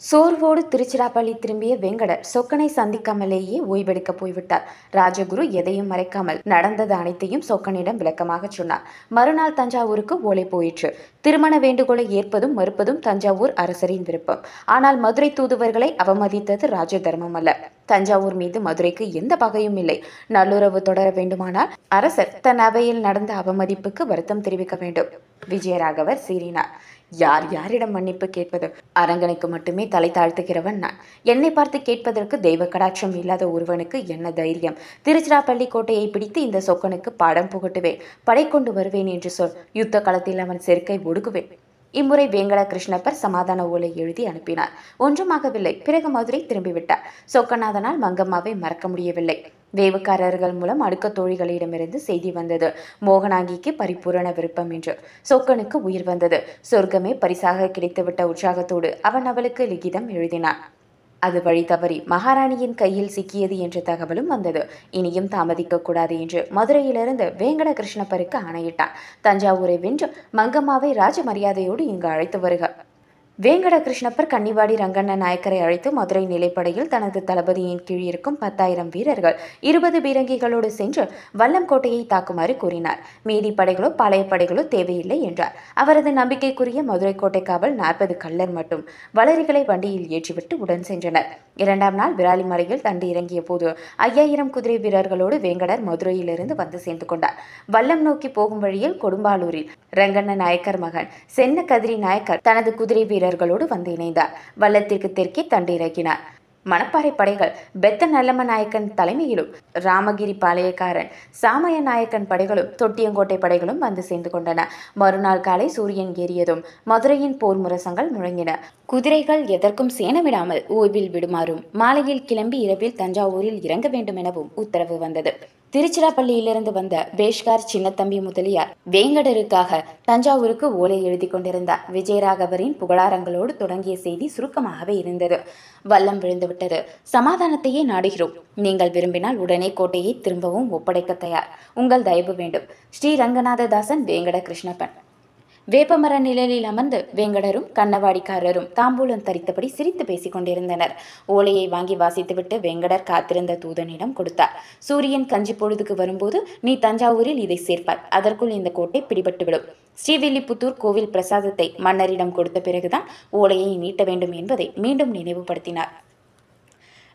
சோர்வோடு திருச்சிராப்பள்ளி திரும்பிய வெங்கடர் சொக்கனை சந்திக்காமலேயே ஓய்வெடுக்க போய்விட்டார். ராஜகுரு எதையும் மறைக்காமல் நடந்தது அனைத்தையும் சொக்கனிடம் விளக்கமாக சொன்னார். மறுநாள் தஞ்சாவூருக்கு ஓலை போயிற்று. திருமண வேண்டுகோளை ஏற்பதும் மறுப்பதும் தஞ்சாவூர் அரசரின் விருப்பம். ஆனால் மதுரை தூதுவர்களை அவமதித்தது ராஜ தர்மம் அல்ல. தஞ்சாவூர் மீது மதுரைக்கு எந்த பகையும் இல்லை. நல்லுறவு தொடர வேண்டுமானால் அரசர் தன் அவையில் நடந்த அவமதிப்புக்கு வருத்தம் தெரிவிக்க வேண்டும். விஜயராகவர் சீறினார். யார் யாரிடம் மன்னிப்பு கேட்பது? அரங்கனுக்கு மட்டுமே தலை தாழ்த்துகிறவன் நான். என்னை பார்த்து கேட்பதற்கு தெய்வ கடாட்சம் இல்லாத ஒருவனுக்கு என்ன தைரியம்? திருச்சிராப்பள்ளி கோட்டையை பிடித்து இந்த சொக்கனுக்கு பாடம் புகட்டுவேன். படை கொண்டு வருவேன் என்று சொல். யுத்த களத்தில் அவன் செருக்கை ஒடுக்குவேன். இம்முறை வேங்கட கிருஷ்ணப்பர் சமாதான ஓலை எழுதி அனுப்பினார். ஒன்றுமாகவில்லை பிறகு மதுரை திரும்பிவிட்டார். சொக்கநாதனால் மங்கம்மாவை மறக்க முடியவில்லை. வேவுக்காரர்கள் மூலம் அடுக்க தோழிகளிடமிருந்து செய்தி வந்தது. மோகனாங்கிக்கு பரிபூரண விருப்பம் என்று சொக்கனுக்கு உயிர் வந்தது. சொர்க்கமே பரிசாக கிடைத்துவிட்ட உற்சாகத்தோடு அவன் அவளுக்கு லிகிதம் எழுதினான். அது வழி தவறி மகாராணியின் கையில் சிக்கியது என்ற தகவலும் வந்தது. இனியும் தாமதிக்க கூடாது என்று மதுரையிலிருந்து வேங்கட கிருஷ்ணப்பருக்கு ஆணையிட்டான். தஞ்சாவூரை வென்று மங்கம்மாவை ராஜ மரியாதையோடு இங்கு அழைத்து வருக. வேங்கட கிருஷ்ணப்பர் கன்னிவாடி ரங்கண்ண நாயக்கரை அழைத்து மதுரை நிலைப்படையில் தனது தளபதியின் கீழ் இருக்கும் பத்தாயிரம் வீரர்கள் இருபது பீரங்கிகளோடு சென்று வல்லம் கோட்டையை தாக்குமாறு கூறினார். மீதி படைகளோ பழைய படைகளோ தேவையில்லை என்றார். அவரது நம்பிக்கைக்குரிய மதுரை கோட்டை காவல் நாற்பது கள்ளர் மட்டும் வளரிகளை வண்டியில் ஏற்றிவிட்டு உடன் சென்றனர். இரண்டாம் நாள் விராலிமலையில் தண்டு இறங்கிய போது ஐயாயிரம் குதிரை வீரர்களோடு வேங்கடர் மதுரையிலிருந்து வந்து சேர்ந்து கொண்டார். வல்லம் நோக்கி போகும் வழியில் கொடும்பாலூரில் ரங்கண்ண நாயக்கர் மகன் சென்ன கதிரி நாயக்கர் தனது குதிரை வீரர் வீரர்களோடு வந்து இணைந்தார். வல்லத்திற்கு தெற்கே தண்டிறக்கினார். மணப்பாறை படைகள் பெத்த நல்லம்ம நாயக்கன் தலைமையிலும் ராமகிரி பாளையக்காரன் சாமய நாயக்கன் படைகளும் தொட்டியங்கோட்டை படைகளும் வந்து சேர்ந்து கொண்டன. மறுநாள் காலை சூரியன் ஏறியதும் மதுரையின் போர் முரசங்கள் முழங்கின. குதிரைகள் எதற்கும் சேனமிடாமல் ஓய்வில் விடுமாறும் மாலையில் கிளம்பி இரவில் தஞ்சாவூரில் இறங்க வேண்டும் எனவும் உத்தரவு வந்தது. திருச்சிராப்பள்ளியிலிருந்து வந்த பேஷ்கார் சின்னத்தம்பி முதலியார் வேங்கடருக்காக தஞ்சாவூருக்கு ஓலை எழுதி கொண்டிருந்தார். விஜயராகவரின் புகழாரங்களோடு தொடங்கிய செய்தி சுருக்கமாகவே இருந்தது. வல்லம் விழுந்துவிட்டது சமாதானத்தையே நாடுகிறோம். நீங்கள் விரும்பினால் உடனே கோட்டையை திரும்பவும் ஒப்படைக்க தயார். உங்கள் தயவு வேண்டும். ஸ்ரீ ரங்கநாததாசன் வேங்கட கிருஷ்ணப்பன் வேப்பமர நிழலில் அமர்ந்து வேங்கடரும் கண்ணவாடிக்காரரும் தாம்பூலம் தரித்தபடி சிரித்து பேசிக் கொண்டிருந்தனர் ஓலையை வாங்கி வாசித்துவிட்டு வேங்கடர் காத்திருந்த தூதனிடம் கொடுத்தார். சூரியன் கஞ்சி பொழுதுக்கு வரும்போது நீ தஞ்சாவூரில் இதை சேர்ப்பாய். அதற்குள் இந்த கோட்டை பிடிபட்டுவிடும். ஸ்ரீவில்லிபுத்தூர் கோவில் பிரசாதத்தை மன்னரிடம் கொடுத்த பிறகுதான் ஓலையை நீட்ட வேண்டும் என்பதை மீண்டும் நினைவுபடுத்தினார்.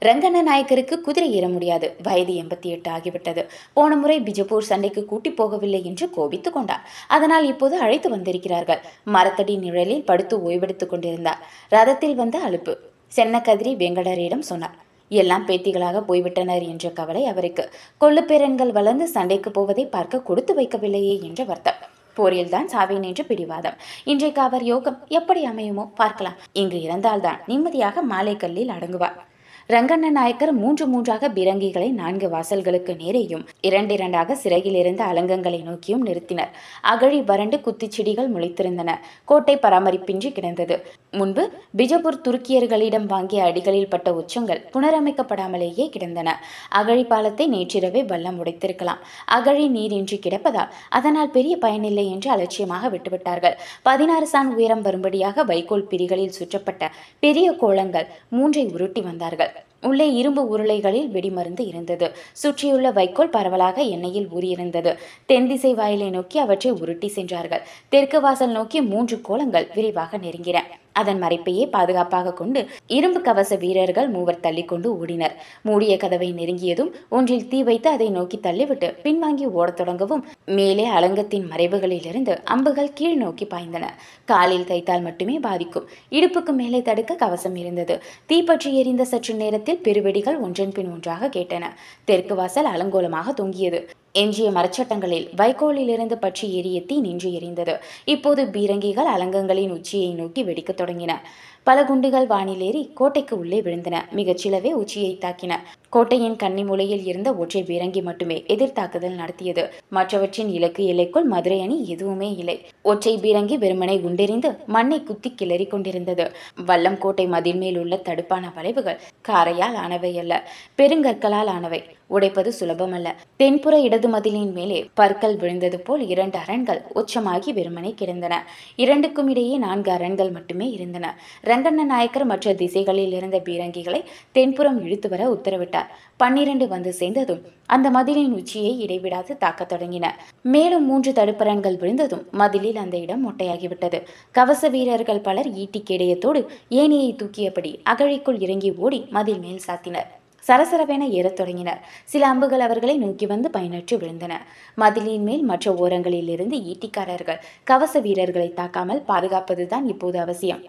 ரங்கண்ண நாயக்கருக்கு குதிரை ஏற முடியாது. வயது எண்பத்தி எட்டு ஆகிவிட்டது. போன முறை பிஜப்பூர் சண்டைக்கு கூட்டி போகவில்லை என்று கோபித்துக் கொண்டார். அதனால் இப்போது அழைத்து வந்திருக்கிறார்கள். மரத்தடி நிழலில் படுத்து ஓய்வெடுத்துக் கொண்டிருந்தார். ரதத்தில் வந்த அலுப்பு. சென்னக்கதிரி வெங்கடரிடம் சொன்னார். எல்லாம் பேத்திகளாக போய்விட்டனர் என்ற கவலை அவருக்கு. கொள்ளுப்பேரன்கள் வளர்ந்து சண்டைக்கு போவதை பார்க்க கொடுத்து வைக்கவில்லையே என்ற வருத்தம். போரில்தான் சாவேன் என்று பிடிவாதம். இன்றைக்கு அவர் யோகம் எப்படி அமையுமோ பார்க்கலாம். இங்கு இறந்தால்தான் நிம்மதியாக மாலைக்கல்லில் அடங்குவார். ரங்கண்ண நாயக்கர் மூன்று மூன்றாக பீரங்கிகளை நான்கு வாசல்களுக்கு நேரேயும் இரண்டிரண்டாக சிறையில் இருந்த அலங்கங்களை நோக்கியும் நிறுத்தினர். அகழி வறண்டு குத்திச்செடிகள் முளைத்திருந்தன. கோட்டை பராமரிப்பின்றி கிடந்தது. முன்பு பிஜப்பூர் துருக்கியர்களிடம் வாங்கிய அடிகளில் பட்ட உச்சங்கள் புனரமைக்கப்படாமலேயே கிடந்தன. அகழி பாலத்தை நேற்றிரவே வல்லம் உடைத்திருக்கலாம். அகழி நீரின்றி கிடப்பதால் அதனால் பெரிய பயனில்லை என்று அலட்சியமாக விட்டுவிட்டார்கள். பதினாறு சான் உயரம் வரும்படியாக வைக்கோல் பிரிகளில் சுற்றப்பட்ட பெரிய கோலங்கள் மூன்றை உருட்டி வந்தார்கள். உள்ளே இரும்பு உருளைகளில் வெடிமருந்து இருந்தது. சுற்றியுள்ள வைக்கோல் பரவலாக எண்ணெயில் ஊறியிருந்தது. தென் திசை வாயிலை நோக்கி அவற்றை உருட்டி சென்றார்கள். தெற்கு வாசல் நோக்கி மூன்று கோலங்கள் விரைவாக நெருங்கின. அதன் மறைப்பையே பாதுகாப்பாக கொண்டு இரும்பு கவச வீரர்கள் மூவர் தள்ளிக்கொண்டு ஓடினர். மூடிய கதவை நெருங்கியதும் ஒன்றில் தீ வைத்து அதை நோக்கி தள்ளிவிட்டு பின்வாங்கி ஓடத் தொடங்கவும் மேலே அலங்கத்தின் மறைவுகளிலிருந்து அம்புகள் கீழ் நோக்கி பாய்ந்தன. காலில் தைத்தால் மட்டுமே பாதிக்கும். இடுப்புக்கு மேலே தடுக்க கவசம் இருந்தது. தீப்பற்றி எரிந்த சற்று நேரத்தில் பெருவெடிகள் ஒன்றன் பின் ஒன்றாக கேட்டன. தெற்கு வாசல் அலங்கோலமாக தொங்கியது. எஞ்சிய மரச்சட்டங்களில் வைக்கோலிலிருந்து பற்றி எரிய தீ நின்று எரிந்தது. இப்போது பீரங்கிகள் அலங்கங்களின் உச்சியை நோக்கி வெடிக்கத் தொடங்கின. பல குண்டுகள் வானிலேறி கோட்டைக்கு உள்ளே விழுந்தன. மிகச்சிலவே உச்சியை தாக்கின. கோட்டையின் கன்னி மூலையில் இருந்த ஒற்றை பீரங்கி மட்டுமே எதிர் தாக்குதல் நடத்தியது. மற்றவற்றின் இலக்கு எல்லைக்குள் மதுரை அணி எதுவுமே இல்லை. ஒற்றை பீரங்கி வெறுமனை குண்டெறிந்து மண்ணை குத்தி கிளறி கொண்டிருந்தது. வல்லம் கோட்டை மதில் மேல் உள்ள தடுப்பான வளைவுகள் காரையால் ஆனவை அல்ல பெருங்கற்களால் ஆனவை. உடைப்பது சுலபமல்ல. தென்புற இடது மதிலின் மேலே பற்கள் விழுந்தது போல் இரண்டு அரண்கள் உச்சமாகி வெறுமனை கிடந்தன. இரண்டுக்கும் இடையே நான்கு அரண்கள் மட்டுமே இருந்தன. ரங்கண்ண நாயக்கர் மற்ற திசைகளில் இருந்த பீரங்கிகளை தென்புறம் இழுத்து வர உத்தரவிட்டார். பன்னிரண்டு வந்து சேர்ந்ததும் அந்த மதிலின் உச்சியை இடைவிடாது தாக்கத் தொடங்கின. மேலும் மூன்று தடுப்பரன்கள் விழுந்ததும் மதிலில் அந்த இடம் மொட்டையாகிவிட்டது. கவச வீரர்கள் பலர் ஈட்டி கேடயத்தோடு ஏணியை தூக்கியபடி அகழிக்குள் இறங்கி ஓடி மதில் மேல் சாத்தினர். சரசரவென ஏறத் தொடங்கினர். சில அம்புகள் அவர்களை நோக்கி வந்து பயனற்று விழுந்தன. மதிலின் மேல் மற்ற ஓரங்களில் இருந்து ஈட்டிக்காரர்கள் கவச வீரர்களை தாக்காமல் பாதுகாப்பதுதான் இப்போது அவசியம்.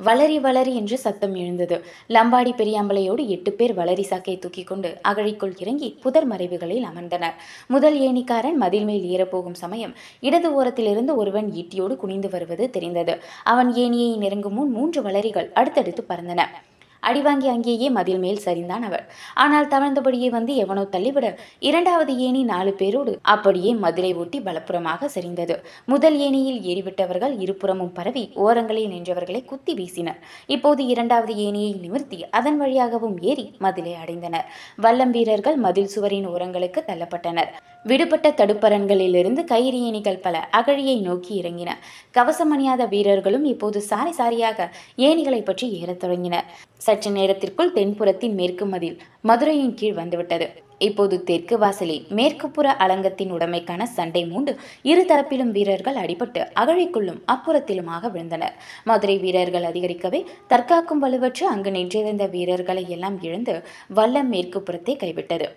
வளரி வளரி என்று சத்தம் எழுந்தது. லம்பாடி பெரியாம்பலையோடு எட்டு பேர் வளரி சாக்கை தூக்கி கொண்டு அகழிக்குள் இறங்கி புதர் மறைவுகளில் அமர்ந்தனர். முதல் ஏணிக்காரன் மதில் மேல் ஏறப்போகும் சமயம் இடது ஓரத்திலிருந்து ஒருவன் ஈட்டியோடு குனிந்து வருவது தெரிந்தது. அவன் ஏணியை நெருங்கும் முன் மூன்று வளரிகள் அடுத்தடுத்து பறந்தன. அடிவாங்கி அங்கேயே மதில் மேல் சரிந்தான் அவள். ஆனால் தவழ்ந்தபடியே வந்து எவனோ தள்ளிவிட இரண்டாவது ஏணி நாலு பேரோடு அப்படியே மதிலை ஒட்டி பலப்புறமாக சரிந்தது. முதல் ஏணியில் ஏறிவிட்டவர்கள் இருபுறமும் பரவி ஓரங்களில் நின்றவர்களை குத்தி வீசினர். இப்போது இரண்டாவது ஏணியை நிமிர்த்தி அதன் வழியாகவும் ஏறி மதிலை அடைந்தனர். வல்லம் வீரர்கள் மதில் சுவரின் ஓரங்களுக்கு தள்ளப்பட்டனர். விடுபட்ட தடுப்பரன்களிலிருந்து கயிறு ஏணிகள் பல அகழியை நோக்கி இறங்கின. கவசம் அணியாத வீரர்களும் இப்போது சாரி சாரியாக ஏணிகளை பற்றி ஏறத் தொடங்கினர். சற்று நேரத்திற்குள் தென்புறத்தின் மேற்கு மதில் மதுரையின் கீழ் வந்துவிட்டது. இப்போது தெற்கு வாசலில் மேற்குப்புற அலங்கத்தின் உடைமைக்கான சண்டை மூண்டு இரு தரப்பிலும் வீரர்கள் அடிபட்டு அகழிக்குள்ளும் அப்புறத்திலுமாக விழுந்தனர். மதுரை வீரர்கள் அதிகரிக்கவே தற்காக்கும் வலுவற்று அங்கு நின்றிருந்த வீரர்களை எல்லாம் இழந்து வல்லம் மேற்குப்புறத்தை கைவிட்டது.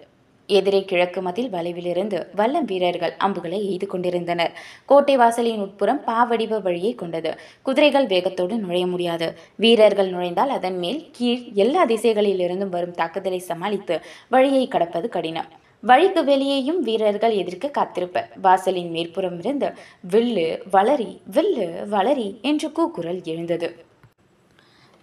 எதிரே கிழக்கு மதில் வளைவிலிருந்து வல்லம் வீரர்கள் அம்புகளை எய்து கொண்டிருந்தனர். கோட்டை வாசலின் உட்புறம் பாவடிவ வழியை கொண்டது. குதிரைகள் வேகத்தோடு நுழைய முடியாது. வீரர்கள் நுழைந்தால் அதன் மேல் கீழ் எல்லா திசைகளிலிருந்தும் வரும் தாக்குதலை சமாளித்து வழியை கடப்பது கடினம். வழிக்கு வெளியேயும் வீரர்கள் எதிர்க்க காத்திருப்பர். வாசலின் மேற்புறம் இருந்து வில்லு வளரி வில்லு வளரி என்று கூக்குரல் எழுந்தது.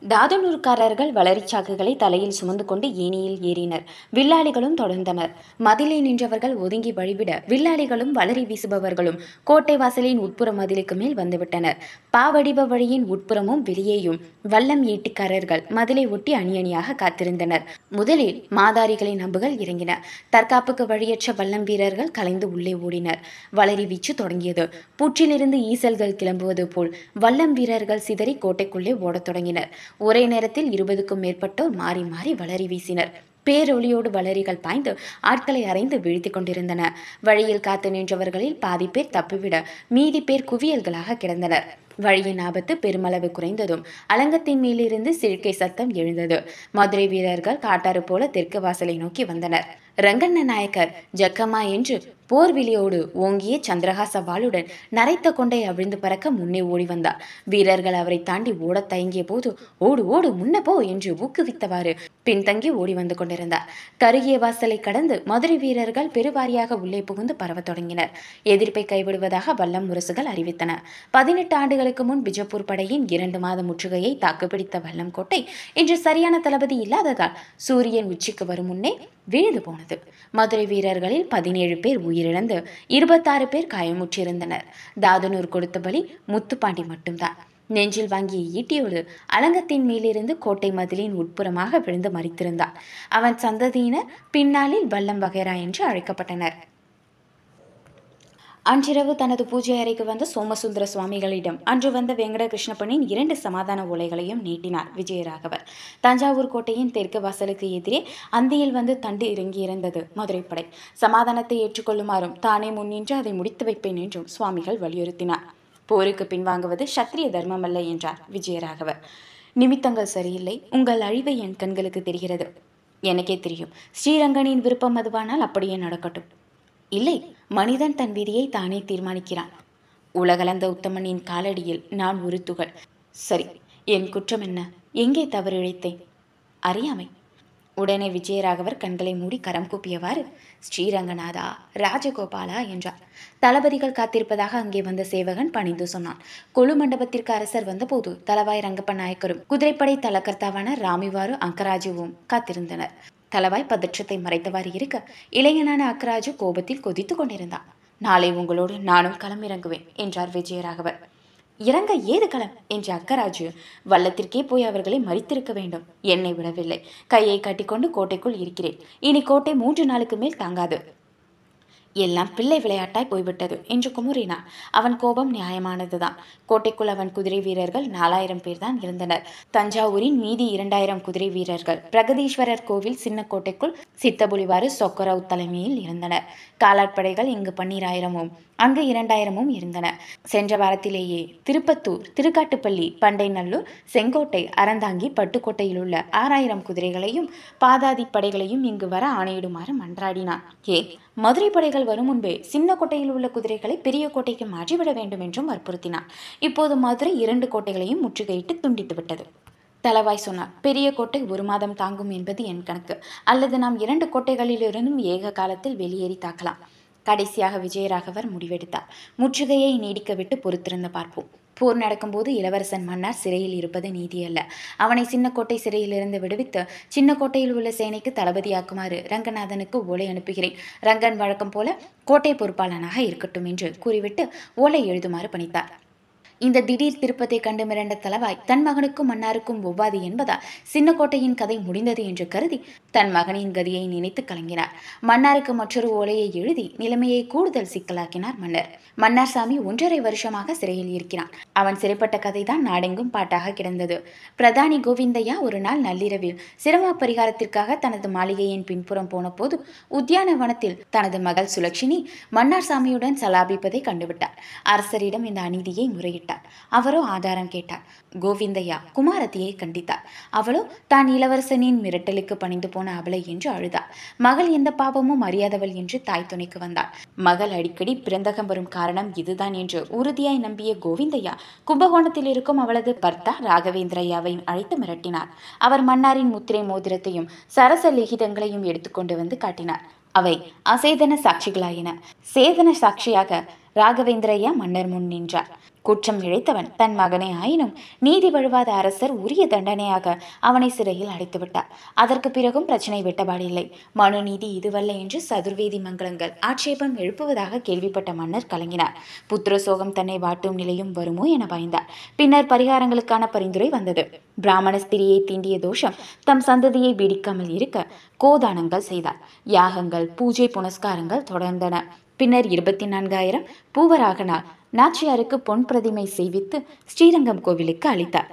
தாதனூர்காரர்கள் வளரிச்சாக்குகளை தலையில் சுமந்து கொண்டு ஏனியில் ஏறினர். வில்லாளிகளும் தொடர்ந்தனர். மதிலில் நின்றவர்கள் ஒதுங்கி வழிவிட வில்லாளிகளும் வளரி வீசுபவர்களும் கோட்டை வாசலின் உட்புற மதிலுக்கு மேல் வந்துவிட்டனர். பாவடிவ வழியின் உட்புறமும் வெளியேயும் வல்லம் ஈட்டிக்காரர்கள் மதிலை ஒட்டி அணி அணியாக காத்திருந்தனர். முதலில் மாதாரிகளின் அம்புகள் இறங்கின. தற்காப்புக்கு வழியற்ற வல்லம் வீரர்கள் கலைந்து உள்ளே ஓடினர். வளரி வீச்சு தொடங்கியது. புற்றிலிருந்து ஈசல்கள் கிளம்புவது போல் வல்லம் வீரர்கள் சிதறி கோட்டைக்குள்ளே ஓடத் தொடங்கினர். ஒரே நேரத்தில் இருபதுக்கும் மேற்பட்டோர் மாறி மாறி வளரி வீசினர். பேரொளியோடு வளரிகள் பாய்ந்து ஆட்களை அறைந்து வீழ்த்தி கொண்டிருந்தன. வழியில் காத்து நின்றவர்களில் பாதி பேர் தப்பிவிட மீதி பேர் குவியல்களாக கிடந்தனர். வழியின் ஆபத்து பெருமளவு குறைந்ததும் அலங்கத்தின் மேலிருந்து சிறுக்கை சத்தம் எழுந்தது. மதுரை வீரர்கள் காட்டாறு போல தெற்கு வாசலை நோக்கி வந்தனர். ரங்கண்ண நாயக்கர் ஜக்கம்மா என்று போர்விலியோடு ஓங்கிய சந்திரஹாச வாளுடன் நரைத்த கொண்டை அவிழ்ந்து பறக்க முன்னே ஓடி வந்தார் வீரர்கள் அவரை தாண்டி ஓடத் தயங்கிய போது ஓடு ஓடு முன்ன போ என்று ஊக்குவித்தவாறு பின்தங்கி ஓடி வந்து கொண்டிருந்தார் கருகிய வாசலை கடந்து மதுரை வீரர்கள் பெருவாரியாக உள்ளே புகுந்து பரவத் தொடங்கினர். எதிர்ப்பை கைவிடுவதாக வல்லம் முரசுகள் அறிவித்தன. பதினெட்டு ஆண்டுகளுக்கு முன் பிஜப்பூர் படையின் இரண்டு மாத முற்றுகையை தாக்குப்பிடித்த வல்லம் கோட்டை இன்று சரியான தளபதி இல்லாததால் சூரியன் உச்சிக்கு வரும் முன்னே விழுந்து போனது. மதுரை வீரர்களில் பதினேழு பேர் உயிரிழந்து இருபத்தாறு பேர் காயமுற்றிருந்தனர். தாதனூர் கொடுத்த பலி முத்துப்பாண்டி மட்டும்தான். நெஞ்சில் வாங்கிய ஈட்டியோடு அலங்கத்தின் மேலிருந்து கோட்டை மதிலின் உட்புறமாக விழுந்து மறித்திருந்தான் அவன் சந்ததியினர் பின்னாளில் வல்லம் வகைரா என்று அழைக்கப்பட்டனர். அன்றிரவு தனது பூஜை அறைக்கு வந்த சோமசுந்தர சுவாமிகளிடம் அன்று வந்த வெங்கடகிருஷ்ணப்பனின் இரண்டு சமாதான ஓலைகளையும் நீட்டினார் விஜயராகவர் தஞ்சாவூர் கோட்டையின் தெற்கு வாசலுக்கு எதிரே அந்தியில் வந்து தண்டு இறங்கியிருந்தது மதுரைப்படை. சமாதானத்தை ஏற்றுக்கொள்ளுமாறும் தானே முன்னின்று அதை முடித்து வைப்பேன் என்றும் சுவாமிகள் வலியுறுத்தினார். போருக்கு பின்வாங்குவது சத்திரிய தர்மமல்ல என்றார் விஜயராகவர் நிமித்தங்கள் சரியில்லை உங்கள் அழிவை என் கண்களுக்கு தெரிகிறது. எனக்கே தெரியும் ஸ்ரீரங்கனின் விருப்பம் அதுவானால் அப்படியே நடக்கட்டும். இல்லை மனிதன் தன் விதியை தானே தீர்மானிக்கிறான். உலகளந்த உத்தமனின் காலடியில் நான் ஒரு துகள். சரி என் குற்றம் என்ன? எங்கே தவறு இழைத்தேன்? அறியாமை. உடனே விஜயராகவர் கண்களை மூடி கரம் கூப்பியவாறு ஸ்ரீரங்கநாதா ராஜகோபாலா என்றார். தளபதிகள் காத்திருப்பதாக அங்கே வந்த சேவகன் பணிந்து சொன்னான். கொழு மண்டபத்திற்கு அரசர் வந்தபோது தலவாய் ரங்கப்ப நாயக்கரும் குதிரைப்படை தலக்கர்த்தாவான ராமிவாரு அங்கராஜுவும் காத்திருந்தனர். தலவாய் பதற்றத்தை மறைத்தவாறு இருக்க இளைஞனான அக்கராஜு கோபத்தில் கொதித்து கொண்டிருந்தான். நாளை உங்களோடு நானும் களமிறங்குவேன் என்றார் விஜயராகவர் இறங்க ஏது களம்? என்ற அக்கராஜு வல்லத்திற்கே போய் அவர்களை மறித்திருக்க வேண்டும். என்னை விடவில்லை. கையை கட்டிக்கொண்டு கோட்டைக்குள் இருக்கிறேன். இனி கோட்டை மூன்று நாளுக்கு மேல் தாங்காது. எல்லாம் பிள்ளை விளையாட்டாய் போய்விட்டது என்று குமுறினான். அவன் கோபம் நியாயமானதுதான். கோட்டைக்குள் அவன் குதிரை வீரர்கள் நாலாயிரம் பேர் தான் இருந்தனர். தஞ்சாவூரின் மீதி இரண்டாயிரம் குதிரை வீரர்கள். பிரகதீஸ்வரர் கோவில் சின்ன கோட்டைக்குள் சித்தபுலிவாறு சொக்கரவ் தலைமையில் இருந்தனர். காலாட்படைகள் இங்கு பன்னிராயிரமும் அங்கு இரண்டாயிரமும் இருந்தன. சென்ற வாரத்திலேயே திருப்பத்தூர் திருக்காட்டுப்பள்ளி பண்டைநல்லூர் செங்கோட்டை அறந்தாங்கி பட்டுக்கோட்டையில் உள்ள ஆறாயிரம் குதிரைகளையும் பாதாதி படைகளையும் இங்கு வர ஆணையிடுமாறு மன்றாடினான். ஏன்? மதுரை படைகள் வரும் முன்பே சின்ன கோட்டையில் உள்ள குதிரைகளை பெரிய கோட்டைக்கு மாற்றிவிட வேண்டும் என்றும் வற்புறுத்தினார். இப்போது மதுரை இரண்டு கோட்டைகளையும் முற்றுகையிட்டு துண்டித்து விட்டது. சொன்னார் பெரிய கோட்டை ஒரு மாதம் தாங்கும் என்பது என் கணக்கு. அல்லது நாம் இரண்டு கோட்டைகளிலிருந்தும் ஏக காலத்தில் வெளியேறி தாக்கலாம். கடைசியாக விஜயராகவர் முடிவெடுத்தார். முற்றுகையை நீடிக்க விட்டு பொறுத்திருந்து பார்ப்போம். போர் நடக்கும்போது இளவரசன் மன்னார் சிறையில் இருப்பது நீதி அல்ல அவனை சின்னக்கோட்டை சிறையிலிருந்து விடுவித்து சின்னக்கோட்டையில் உள்ள சேனைக்கு தளபதியாக்குமாறு ரங்கநாதனுக்கு ஓலை அனுப்புகிறேன். ரங்கன் வழக்கம் போல கோட்டை பொறுப்பாளனாக இருக்கட்டும் என்று கூறிவிட்டு ஓலை எழுதுமாறு பணித்தார். இந்த திடீர் திருப்பத்தை கண்டு மிரண்ட தலவாய் தன் மகனுக்கும் மன்னாருக்கும் ஒவ்வாது என்பதால் சின்னக்கோட்டையின் கதை முடிந்தது என்று கருதி தன் மகனின் கதியை நினைத்து கலங்கினார். மன்னாருக்கு மற்றொரு ஓலையை எழுதி நிலைமையை கூடுதல் சிக்கலாக்கினார் மன்னர். மன்னார் சாமி ஒன்றரை வருஷமாக சிறையில் இருக்கிறான். அவன் சிறைப்பட்ட கதைதான் நாடெங்கும் பாட்டாக கிடந்தது. பிரதானி கோவிந்தையா ஒரு நாள் நள்ளிரவில் சிரம பரிகாரத்திற்காக தனது மாளிகையின் பின்புறம் போனபோது உத்தியானவனத்தில் தனது மகள் சுலட்சினி மன்னார் சாமியுடன் சலாபிப்பதை கண்டுவிட்டார். அரசரிடம் இந்த அநீதியை முறையிட்டார். கேட்டார் அவரோ ஆதாரம் கேட்டார் கோவிந்தையா குமாரத்தியை கண்டித்தார் அவளோ தான் இளவரசனின் மிரட்டலுக்கு பணிந்து போன அவளை என்று அழுதாள். மகள் எந்த பாவமும் அறியாதவள் என்று தாய் துணைக்கு வந்தாள். மகள் அடிக்கடி பிறந்தகம் வரும் காரணம் இதுதான் என்று உறுதியாய் நம்பிய கோவிந்தையா கும்பகோணத்தில் இருக்கும் அவளது பர்த்தா ராகவேந்திரையாவை அழைத்து மிரட்டினார். அவர் மன்னாரின் முத்திரை மோதிரத்தையும் சரச லிகிதங்களையும் எடுத்துக்கொண்டு வந்து காட்டினார். அவை அசேதன சாட்சிகளாயின சேதன சாட்சியாக ராகவேந்திரையா மன்னர் முன் நின்றார். குற்றம் இழைத்தவன் தன் மகனே ஆயினும் நீதி வழுவாத அரசர் உரிய தண்டனையாக அவனை சிறையில் அடைத்துவிட்டார் அதற்கு பிறகும் பிரச்சனை வெட்டபாடில்லை. மனு நீதி இதுவல்ல என்று சதுர்வேதி மங்களங்கள் ஆட்சேபம் எழுப்புவதாக கேள்விப்பட்ட மன்னர் கலங்கினார். புத்திர சோகம் தன்னை வாட்டும் நிலையும் வருமோ என பயந்தார். பின்னர் பரிகாரங்களுக்கான பரிந்துரை வந்தது. பிராமண ஸ்திரியை தீண்டிய தோஷம் தம் சந்ததியை பிடிக்காமல் இருக்க கோதானங்கள் செய்தார். யாகங்கள் பூஜை புனஸ்காரங்கள் தொடர்ந்தன. பின்னர் இருபத்தி நான்காயிரம் பூவராகனார் நாச்சியாருக்கு பொன் பிரதிமை செய்வித்து ஸ்ரீரங்கம் கோவிலுக்கு அளித்தார்.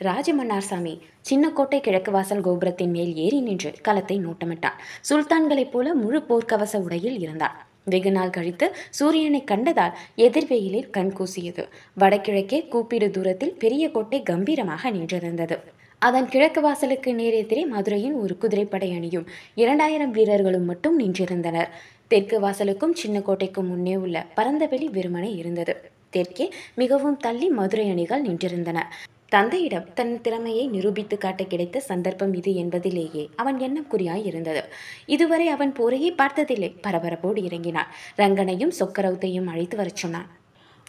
ராஜமன்னார் சாமி சின்னக்கோட்டை கிழக்கு வாசல் கோபுரத்தின் மேல் ஏறி நின்று களத்தை நோட்டமிட்டான் சுல்தான்களைப் போல முழு போர்க்கவச உடையில் இருந்தான் வெகு நாள் கழித்து சூரியனை கண்டதால் எதிர்வெயிலில் கண் கூசியது. வடகிழக்கே கூப்பிடு தூரத்தில் பெரிய கோட்டை கம்பீரமாக நின்றிருந்தது. அதன் கிழக்கு வாசலுக்கு நேரெதிரே மதுரையின் ஒரு குதிரைப்படை அணியும் இரண்டாயிரம் வீரர்களும் மட்டும் நின்றிருந்தனர். தெற்கு வாசலுக்கும் சின்ன கோட்டைக்கும் முன்னே உள்ள பரந்தவெளி வெறுமனை இருந்தது. தெற்கே மிகவும் தள்ளி மதுரை அணிகள் நின்றிருந்தன. தந்தையிடம் தன் திறமையை நிரூபித்து காட்ட கிடைத்த சந்தர்ப்பம் இது என்பதிலேயே அவன் எண்ணம் குறியாய் இருந்தது. இதுவரை அவன் போரையே பார்த்ததில்லை. பரபரப்போடு இறங்கினான். ரங்கனையும் சொக்கரவுத்தையும் அழைத்து வரச் சொன்னான்.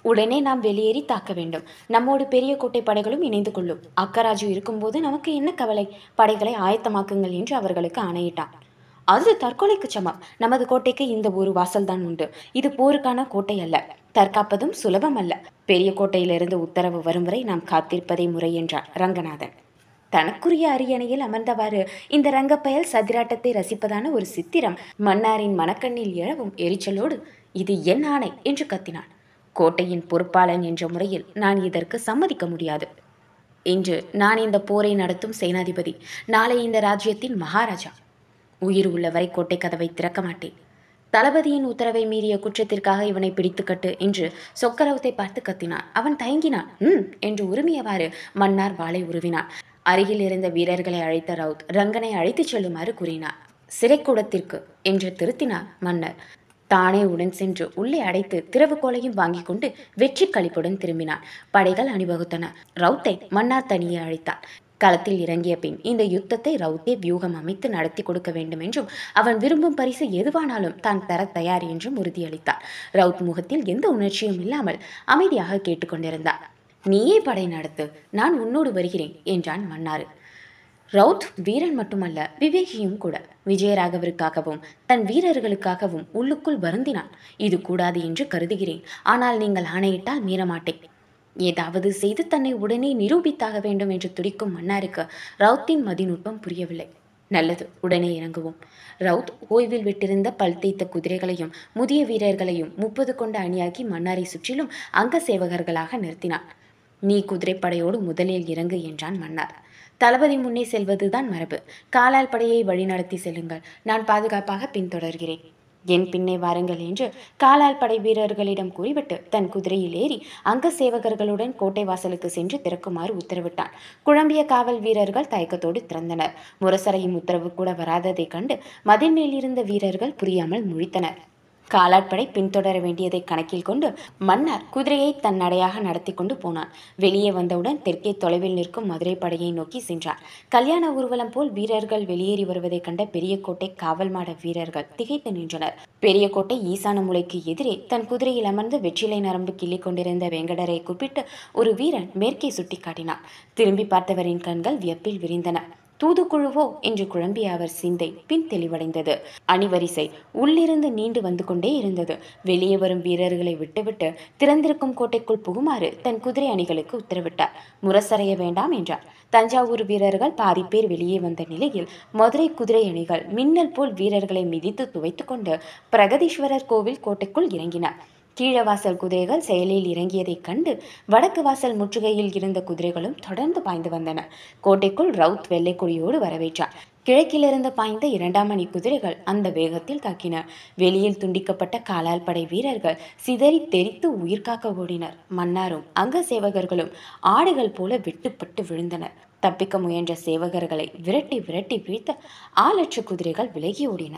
உடனே நாம் வெளியேறி தாக்க வேண்டும். நம்மோடு பெரிய கோட்டை படைகளும் இணைந்து கொள்ளும். அக்கராஜு இருக்கும்போது நமக்கு என்ன கவலை? படைகளை ஆயத்தமாக்குங்கள் என்று அவர்களுக்கு ஆணையிட்டான். அது தற்கொலைக்கு சமம். நமது கோட்டைக்கு இந்த ஒரு வாசல்தான் உண்டு. இது போருக்கான கோட்டை அல்ல. தற்காப்பதும் சுலபம் அல்ல. பெரிய கோட்டையிலிருந்து உத்தரவு வரும் வரை நாம் காத்திருப்பதே முறை என்றான் ரங்கநாதன். தனக்குரிய அரியணையில் அமர்ந்தவாறு இந்த ரங்கப்பயல் சதிராட்டத்தை ரசிப்பதான ஒரு சித்திரம் மன்னாரின் மனக்கண்ணில் எழவும் எரிச்சலோடு இது என் ஆணை என்று கத்தினான். கோட்டையின் பொறுப்பாளன் என்ற முறையில் நான் இதற்கு சம்மதிக்க முடியாது. இன்று நான் இந்த போரை நடத்தும் சேனாதிபதி நாளை இந்த ராஜ்யத்தின் மகாராஜா. உயிர் உள்ளவரை கோட்டை கதவை திறக்க மாட்டேன். தளபதியின் உத்தரவை மீறிய குற்றத்திற்காக இவனை பிடித்துக்கட்டு என்று சொக்கரவத்தை பார்த்து கத்தினான். அவன் தயங்கினான். ம் என்று உரிமையவாறு மன்னார் வாளை உருவினான். அருகில் இருந்த வீரர்களை அழைத்த ரவுத் ரங்கனை அழைத்துச் செல்லுமாறு கூறினார். சிறைக்கூடத்திற்கு என்று திருத்தினார் மன்னர். தானே உடன் சென்று உள்ளே அடைத்து திறவுகோலையும் வாங்கி கொண்டு வெற்றி கழிப்புடன் திரும்பினான். படைகள் அணிவகுத்தன. ரவுத்தை மன்னார் தனியே அழைத்தார். களத்தில் இறங்கிய பின் இந்த யுத்தத்தை ரவுத்தே வியூகம் அமைத்து நடத்தி கொடுக்க வேண்டும் என்றும் அவன் விரும்பும் பரிசு எதுவானாலும் தான் தர தயார் என்றும் உறுதியளித்தார். ரவுத் முகத்தில் எந்த உணர்ச்சியும் இல்லாமல் அமைதியாக கேட்டுக்கொண்டிருந்தார் நீயே படை நடத்து நான் உன்னோடு வருகிறேன் என்றான் மன்னாரு. ரவுத் வீரன் மட்டுமல்ல விவேகியும் கூட விஜயராகவருக்காகவும் தன் வீரர்களுக்காகவும் உள்ளுக்குள் வருந்தினான். இது கூடாது என்று கருதுகிறேன். ஆனால் நீங்கள் ஆணையிட்டால் மீறமாட்டேன். ஏதாவது செய்து தன்னை உடனே நிரூபித்தாக வேண்டும் என்று துடிக்கும் மன்னாருக்கு ரவுத்தின் மதிநுட்பம் புரியவில்லை. நல்லது உடனே இறங்குவோம். ரவுத் ஓய்வில் விட்டிருந்த பல் தேய்த்த குதிரைகளையும் முதிய வீரர்களையும் முப்பது கொண்ட அணியாக்கி மன்னாரை சுற்றிலும் அங்க சேவகர்களாக நிறுத்தினார் நீ குதிரைப்படையோடு முதலில் இறங்கு என்றான் மன்னார். தளபதி முன்னே செல்வதுதான் மரபு. காலால் படையை வழிநடத்தி செல்லுங்கள். நான் பாதுகாப்பாக பின்தொடர்கிறேன். என் பின்னே வாருங்கள் என்று காலால் படை வீரர்களிடம் கூறிவிட்டு தன் குதிரையில் ஏறி அங்க சேவகர்களுடன் கோட்டை வாசலுக்கு சென்று திறக்குமாறு உத்தரவிட்டான். குழம்பிய காவல் வீரர்கள் தயக்கத்தோடு திறந்தனர். முரசரையும் உத்தரவு கூட வராததைக் கண்டு மதில் மேலிருந்த வீரர்கள் புரியாமல் முழித்தனர். காலாட்படை பின்தொடர வேண்டியதை கணக்கில் கொண்டு மன்னர் குதிரையை தன் நடையாக நடத்தி கொண்டு போனான். வெளியே வந்தவுடன் தெற்கே தொலைவில் நிற்கும் மதுரை படையை நோக்கி சென்றார் கல்யாண ஊர்வலம் போல் வீரர்கள் வெளியேறி வருவதைக் கண்ட பெரிய கோட்டை காவல் மாட வீரர்கள் திகைத்து நின்றனர். பெரிய கோட்டை ஈசான முளைக்கு எதிரே தன் குதிரையில் அமர்ந்து வெற்றிலை நரம்பு கிள்ளிக் கொண்டிருந்த வெங்கடரை கூப்பிட்டு ஒரு வீரன் மேற்கே சுட்டிக்காட்டினான். திரும்பி பார்த்தவரின் கண்கள் வியப்பில் விரிந்தன. தூதுக்குழுவோ என்று குழம்பிய அவர் சிந்தை பின் தெளிவடைந்தது. அணிவரிசை உள்ளிருந்து நீண்டு வந்து கொண்டே இருந்தது. வெளியே வரும் வீரர்களை விட்டுவிட்டு திறந்திருக்கும் கோட்டைக்குள் புகுமாறு தன் குதிரை அணிகளுக்கு உத்தரவிட்டார். முரசறைய வேண்டாம் என்றார். தஞ்சாவூர் வீரர்கள் பாதி பேர் வெளியே வந்த நிலையில் மதுரை குதிரை அணிகள் மின்னல் போல் வீரர்களை மிதித்து துவைத்து கொண்டு பிரகதீஸ்வரர் கோவில் கோட்டைக்குள் இறங்கினார் கீழவாசல் குதிரைகள் செயலில் இறங்கியதைக் கண்டு வடக்கு வாசல் முற்றுகையில் இருந்த குதிரைகளும் தொடர்ந்து பாய்ந்து வந்தன. கோட்டைக்குள் ரவுத் வெள்ளைக்கொடியோடு வரவேற்றார். கிழக்கிலிருந்து பாய்ந்த இரண்டாம் மணி குதிரைகள் அந்த வேகத்தில் தாக்கின. வெளியில் துண்டிக்கப்பட்ட காலால் படை வீரர்கள் சிதறி தெரித்து உயிர் காக்க ஓடினர். மன்னாரும் அங்க சேவகர்களும் ஆடுகள் போல வெட்டுப்பட்டு விழுந்தனர். தப்பிக்க முயன்ற சேவகர்களை விரட்டி விரட்டி வீழ்த்த ஆலட்ச குதிரைகள் விலகி ஓடின.